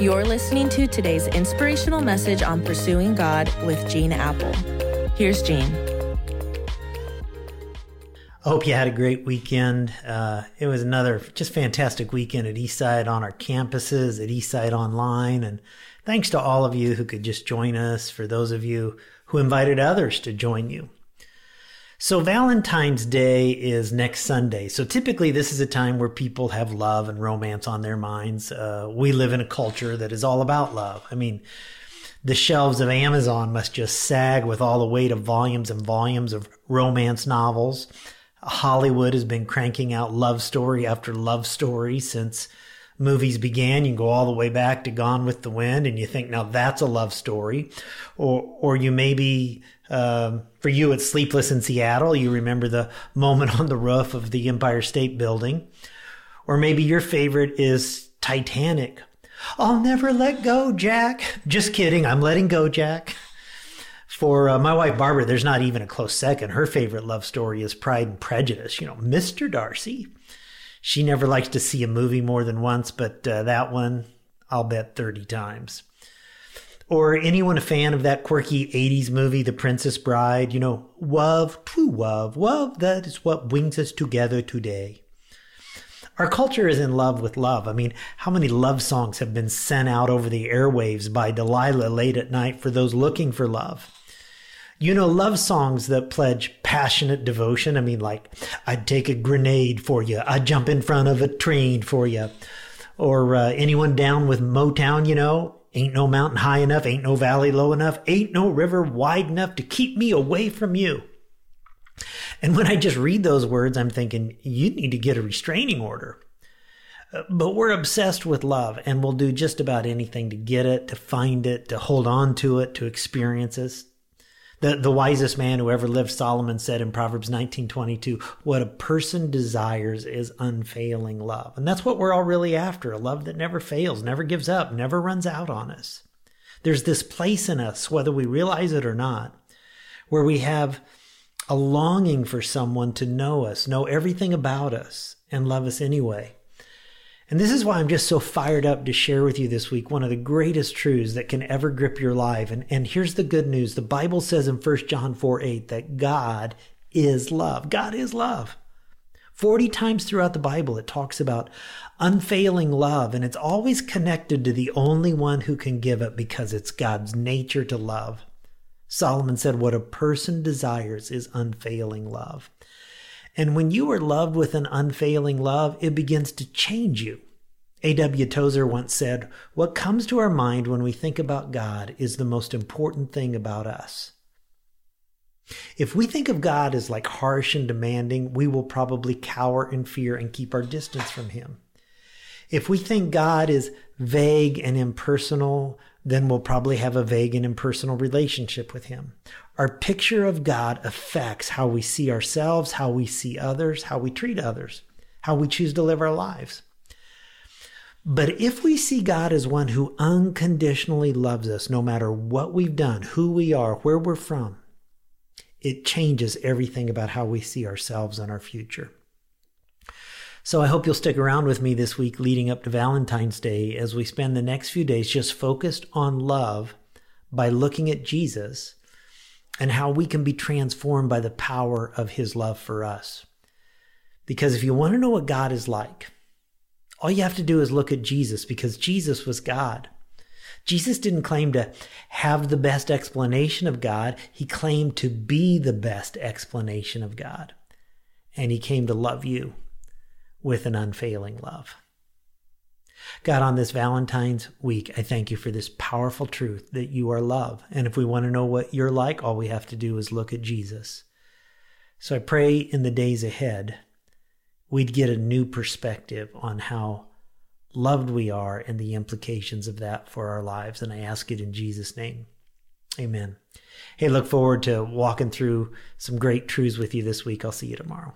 You're listening to today's inspirational message on pursuing God with Gene Appel. Here's Gene. I hope you had a great weekend. Uh, it was another just fantastic weekend at Eastside on our campuses, at Eastside Online. And thanks to all of you who could just join us, for those of you who invited others to join you. So Valentine's Day is next Sunday. So typically this is a time where people have love and romance on their minds. Uh, we live in a culture that is all about love. I mean, the shelves of Amazon must just sag with all the weight of volumes and volumes of romance novels. Hollywood has been cranking out love story after love story since movies began. You can go all the way back to Gone with the Wind and you think, now that's a love story. Or, or you maybe um, for you, it's Sleepless in Seattle. You remember the moment on the roof of the Empire State Building. Or maybe your favorite is Titanic. I'll never let go, Jack. Just kidding. I'm letting go, Jack. For uh, my wife Barbara, there's not even a close second. Her favorite love story is Pride and Prejudice. You know, Mr. Darcy. She never likes to see a movie more than once, but uh, that one, I'll bet 30 times or anyone a fan of that quirky 80s movie, The Princess Bride, you know, love, true love, love, that is what brings us together today. Our culture is in love with love. I mean, how many love songs have been sent out over the airwaves by Delilah late at night for those looking for love? You know, love songs that pledge passionate devotion. I mean, like, I'd take a grenade for you. I'd jump in front of a train for you. Or uh, anyone down with Motown, you know, Ain't no mountain high enough, ain't no valley low enough, ain't no river wide enough to keep me away from you. And when I just read those words, I'm thinking, you need to get a restraining order. Uh, but we're obsessed with love and we'll do just about anything to get it, to find it, to hold on to it, to experience it. The, the wisest man who ever lived, Solomon said in Proverbs 19:22, "What a person desires is unfailing love." And that's what we're all really after, a love that never fails, never gives up, never runs out on us. There's this place in us, whether we realize it or not, where we have a longing for someone to know us, know everything about us, and love us anyway. And this is why I'm just so fired up to share with you this week one of the greatest truths that can ever grip your life. And, and here's the good news. The Bible says in 1 John 4 8 that God is love. God is love. 40 times throughout the Bible, it talks about unfailing love, and it's always connected to the only one who can give it because it's God's nature to love. Solomon said, What a person desires is unfailing love. And when you are loved with an unfailing love, it begins to change you. A.W. Tozer once said, What comes to our mind when we think about God is the most important thing about us. If we think of God as like harsh and demanding, we will probably cower in fear and keep our distance from Him. If we think God is vague and impersonal, then we'll probably have a vague and impersonal relationship with Him. Our picture of God affects how we see ourselves, how we see others, how we treat others, how we choose to live our lives. But if we see God as one who unconditionally loves us, no matter what we've done, who we are, where we're from, it changes everything about how we see ourselves and our future. So I hope you'll stick around with me this week leading up to Valentine's Day as we spend the next few days just focused on love by looking at Jesus and how we can be transformed by the power of his love for us. Because if you want to know what God is like, all you have to do is look at Jesus because Jesus was God. Jesus didn't claim to have the best explanation of God. He claimed to be the best explanation of God. And he came to love you with an unfailing love. God, on this Valentine's week, I thank you for this powerful truth that you are love. And if we want to know what you're like, all we have to do is look at Jesus. So I pray in the days ahead, we'd get a new perspective on how loved we are and the implications of that for our lives. And I ask it in Jesus' name. Amen. Hey, look forward to walking through some great truths with you this week. I'll see you tomorrow.